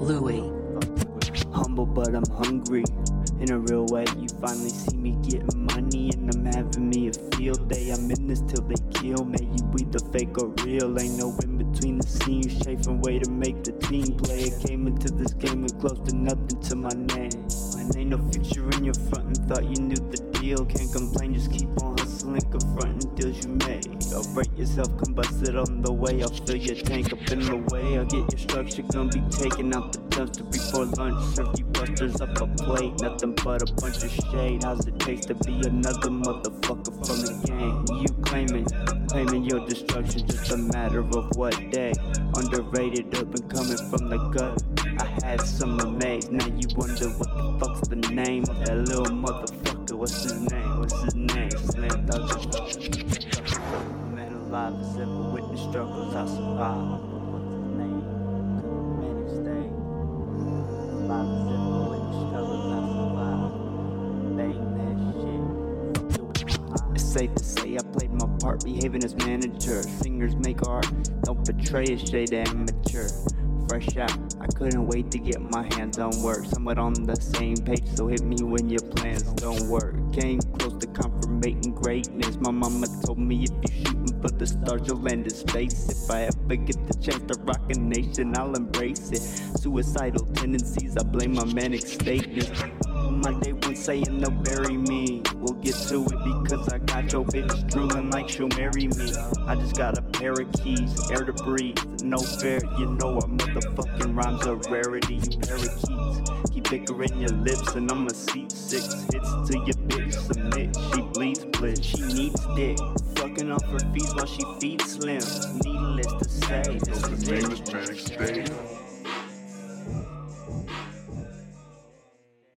Louis. Humble, but I'm hungry. In a real way, you finally see me getting money, and I'm having me a field day. I'm in this till they kill me. You either fake or real, ain't no in between the scenes. Chafing way to make the team play. I came into this game with close to nothing to my name. And ain't no future in your front, and thought you knew the deal. Can't complain, just keep on deals you. I'll break yourself, combust it on the way. I'll fill your tank up in the way. I'll get your structure, gonna be taking out the dumpster before lunch. Serve you busters up a plate, nothing but a bunch of shade. How's it taste to be another motherfucker from the game? You claiming, claiming your destruction, just a matter of what day. Underrated, up and coming from the gut. I had some amaze, now you wonder what the fuck's the name of that little motherfucker. What's his name? What's his name? Man alive has ever witnessed struggles I survived. What's his name? Alive has ever witnessed struggles I survived. Bang that shit. It's safe to say I played my part, behaving as manager. Singers make art, don't betray a shade amateur. Fresh out, I couldn't wait to get my hands on work. Somewhat on the same page, so hit me when your plans don't work. Came close to confirming greatness. My mama told me if you shooting for the stars, you'll land in space. If I ever get the chance to rock a nation, I'll embrace it. Suicidal tendencies, I blame my manic statements. My day one saying they'll bury me. We'll get to it because I got your bitch drooling like she'll marry me. I just got a pair of keys, air to breathe. No fair, you know our motherfucking rhymes are rarity. You parakeets keep bickering your lips, and I'ma see six hits to your bitch. Submit, she bleeds split, she needs dick. Fucking off her feet while she feeds slim. Needless to say, this is it.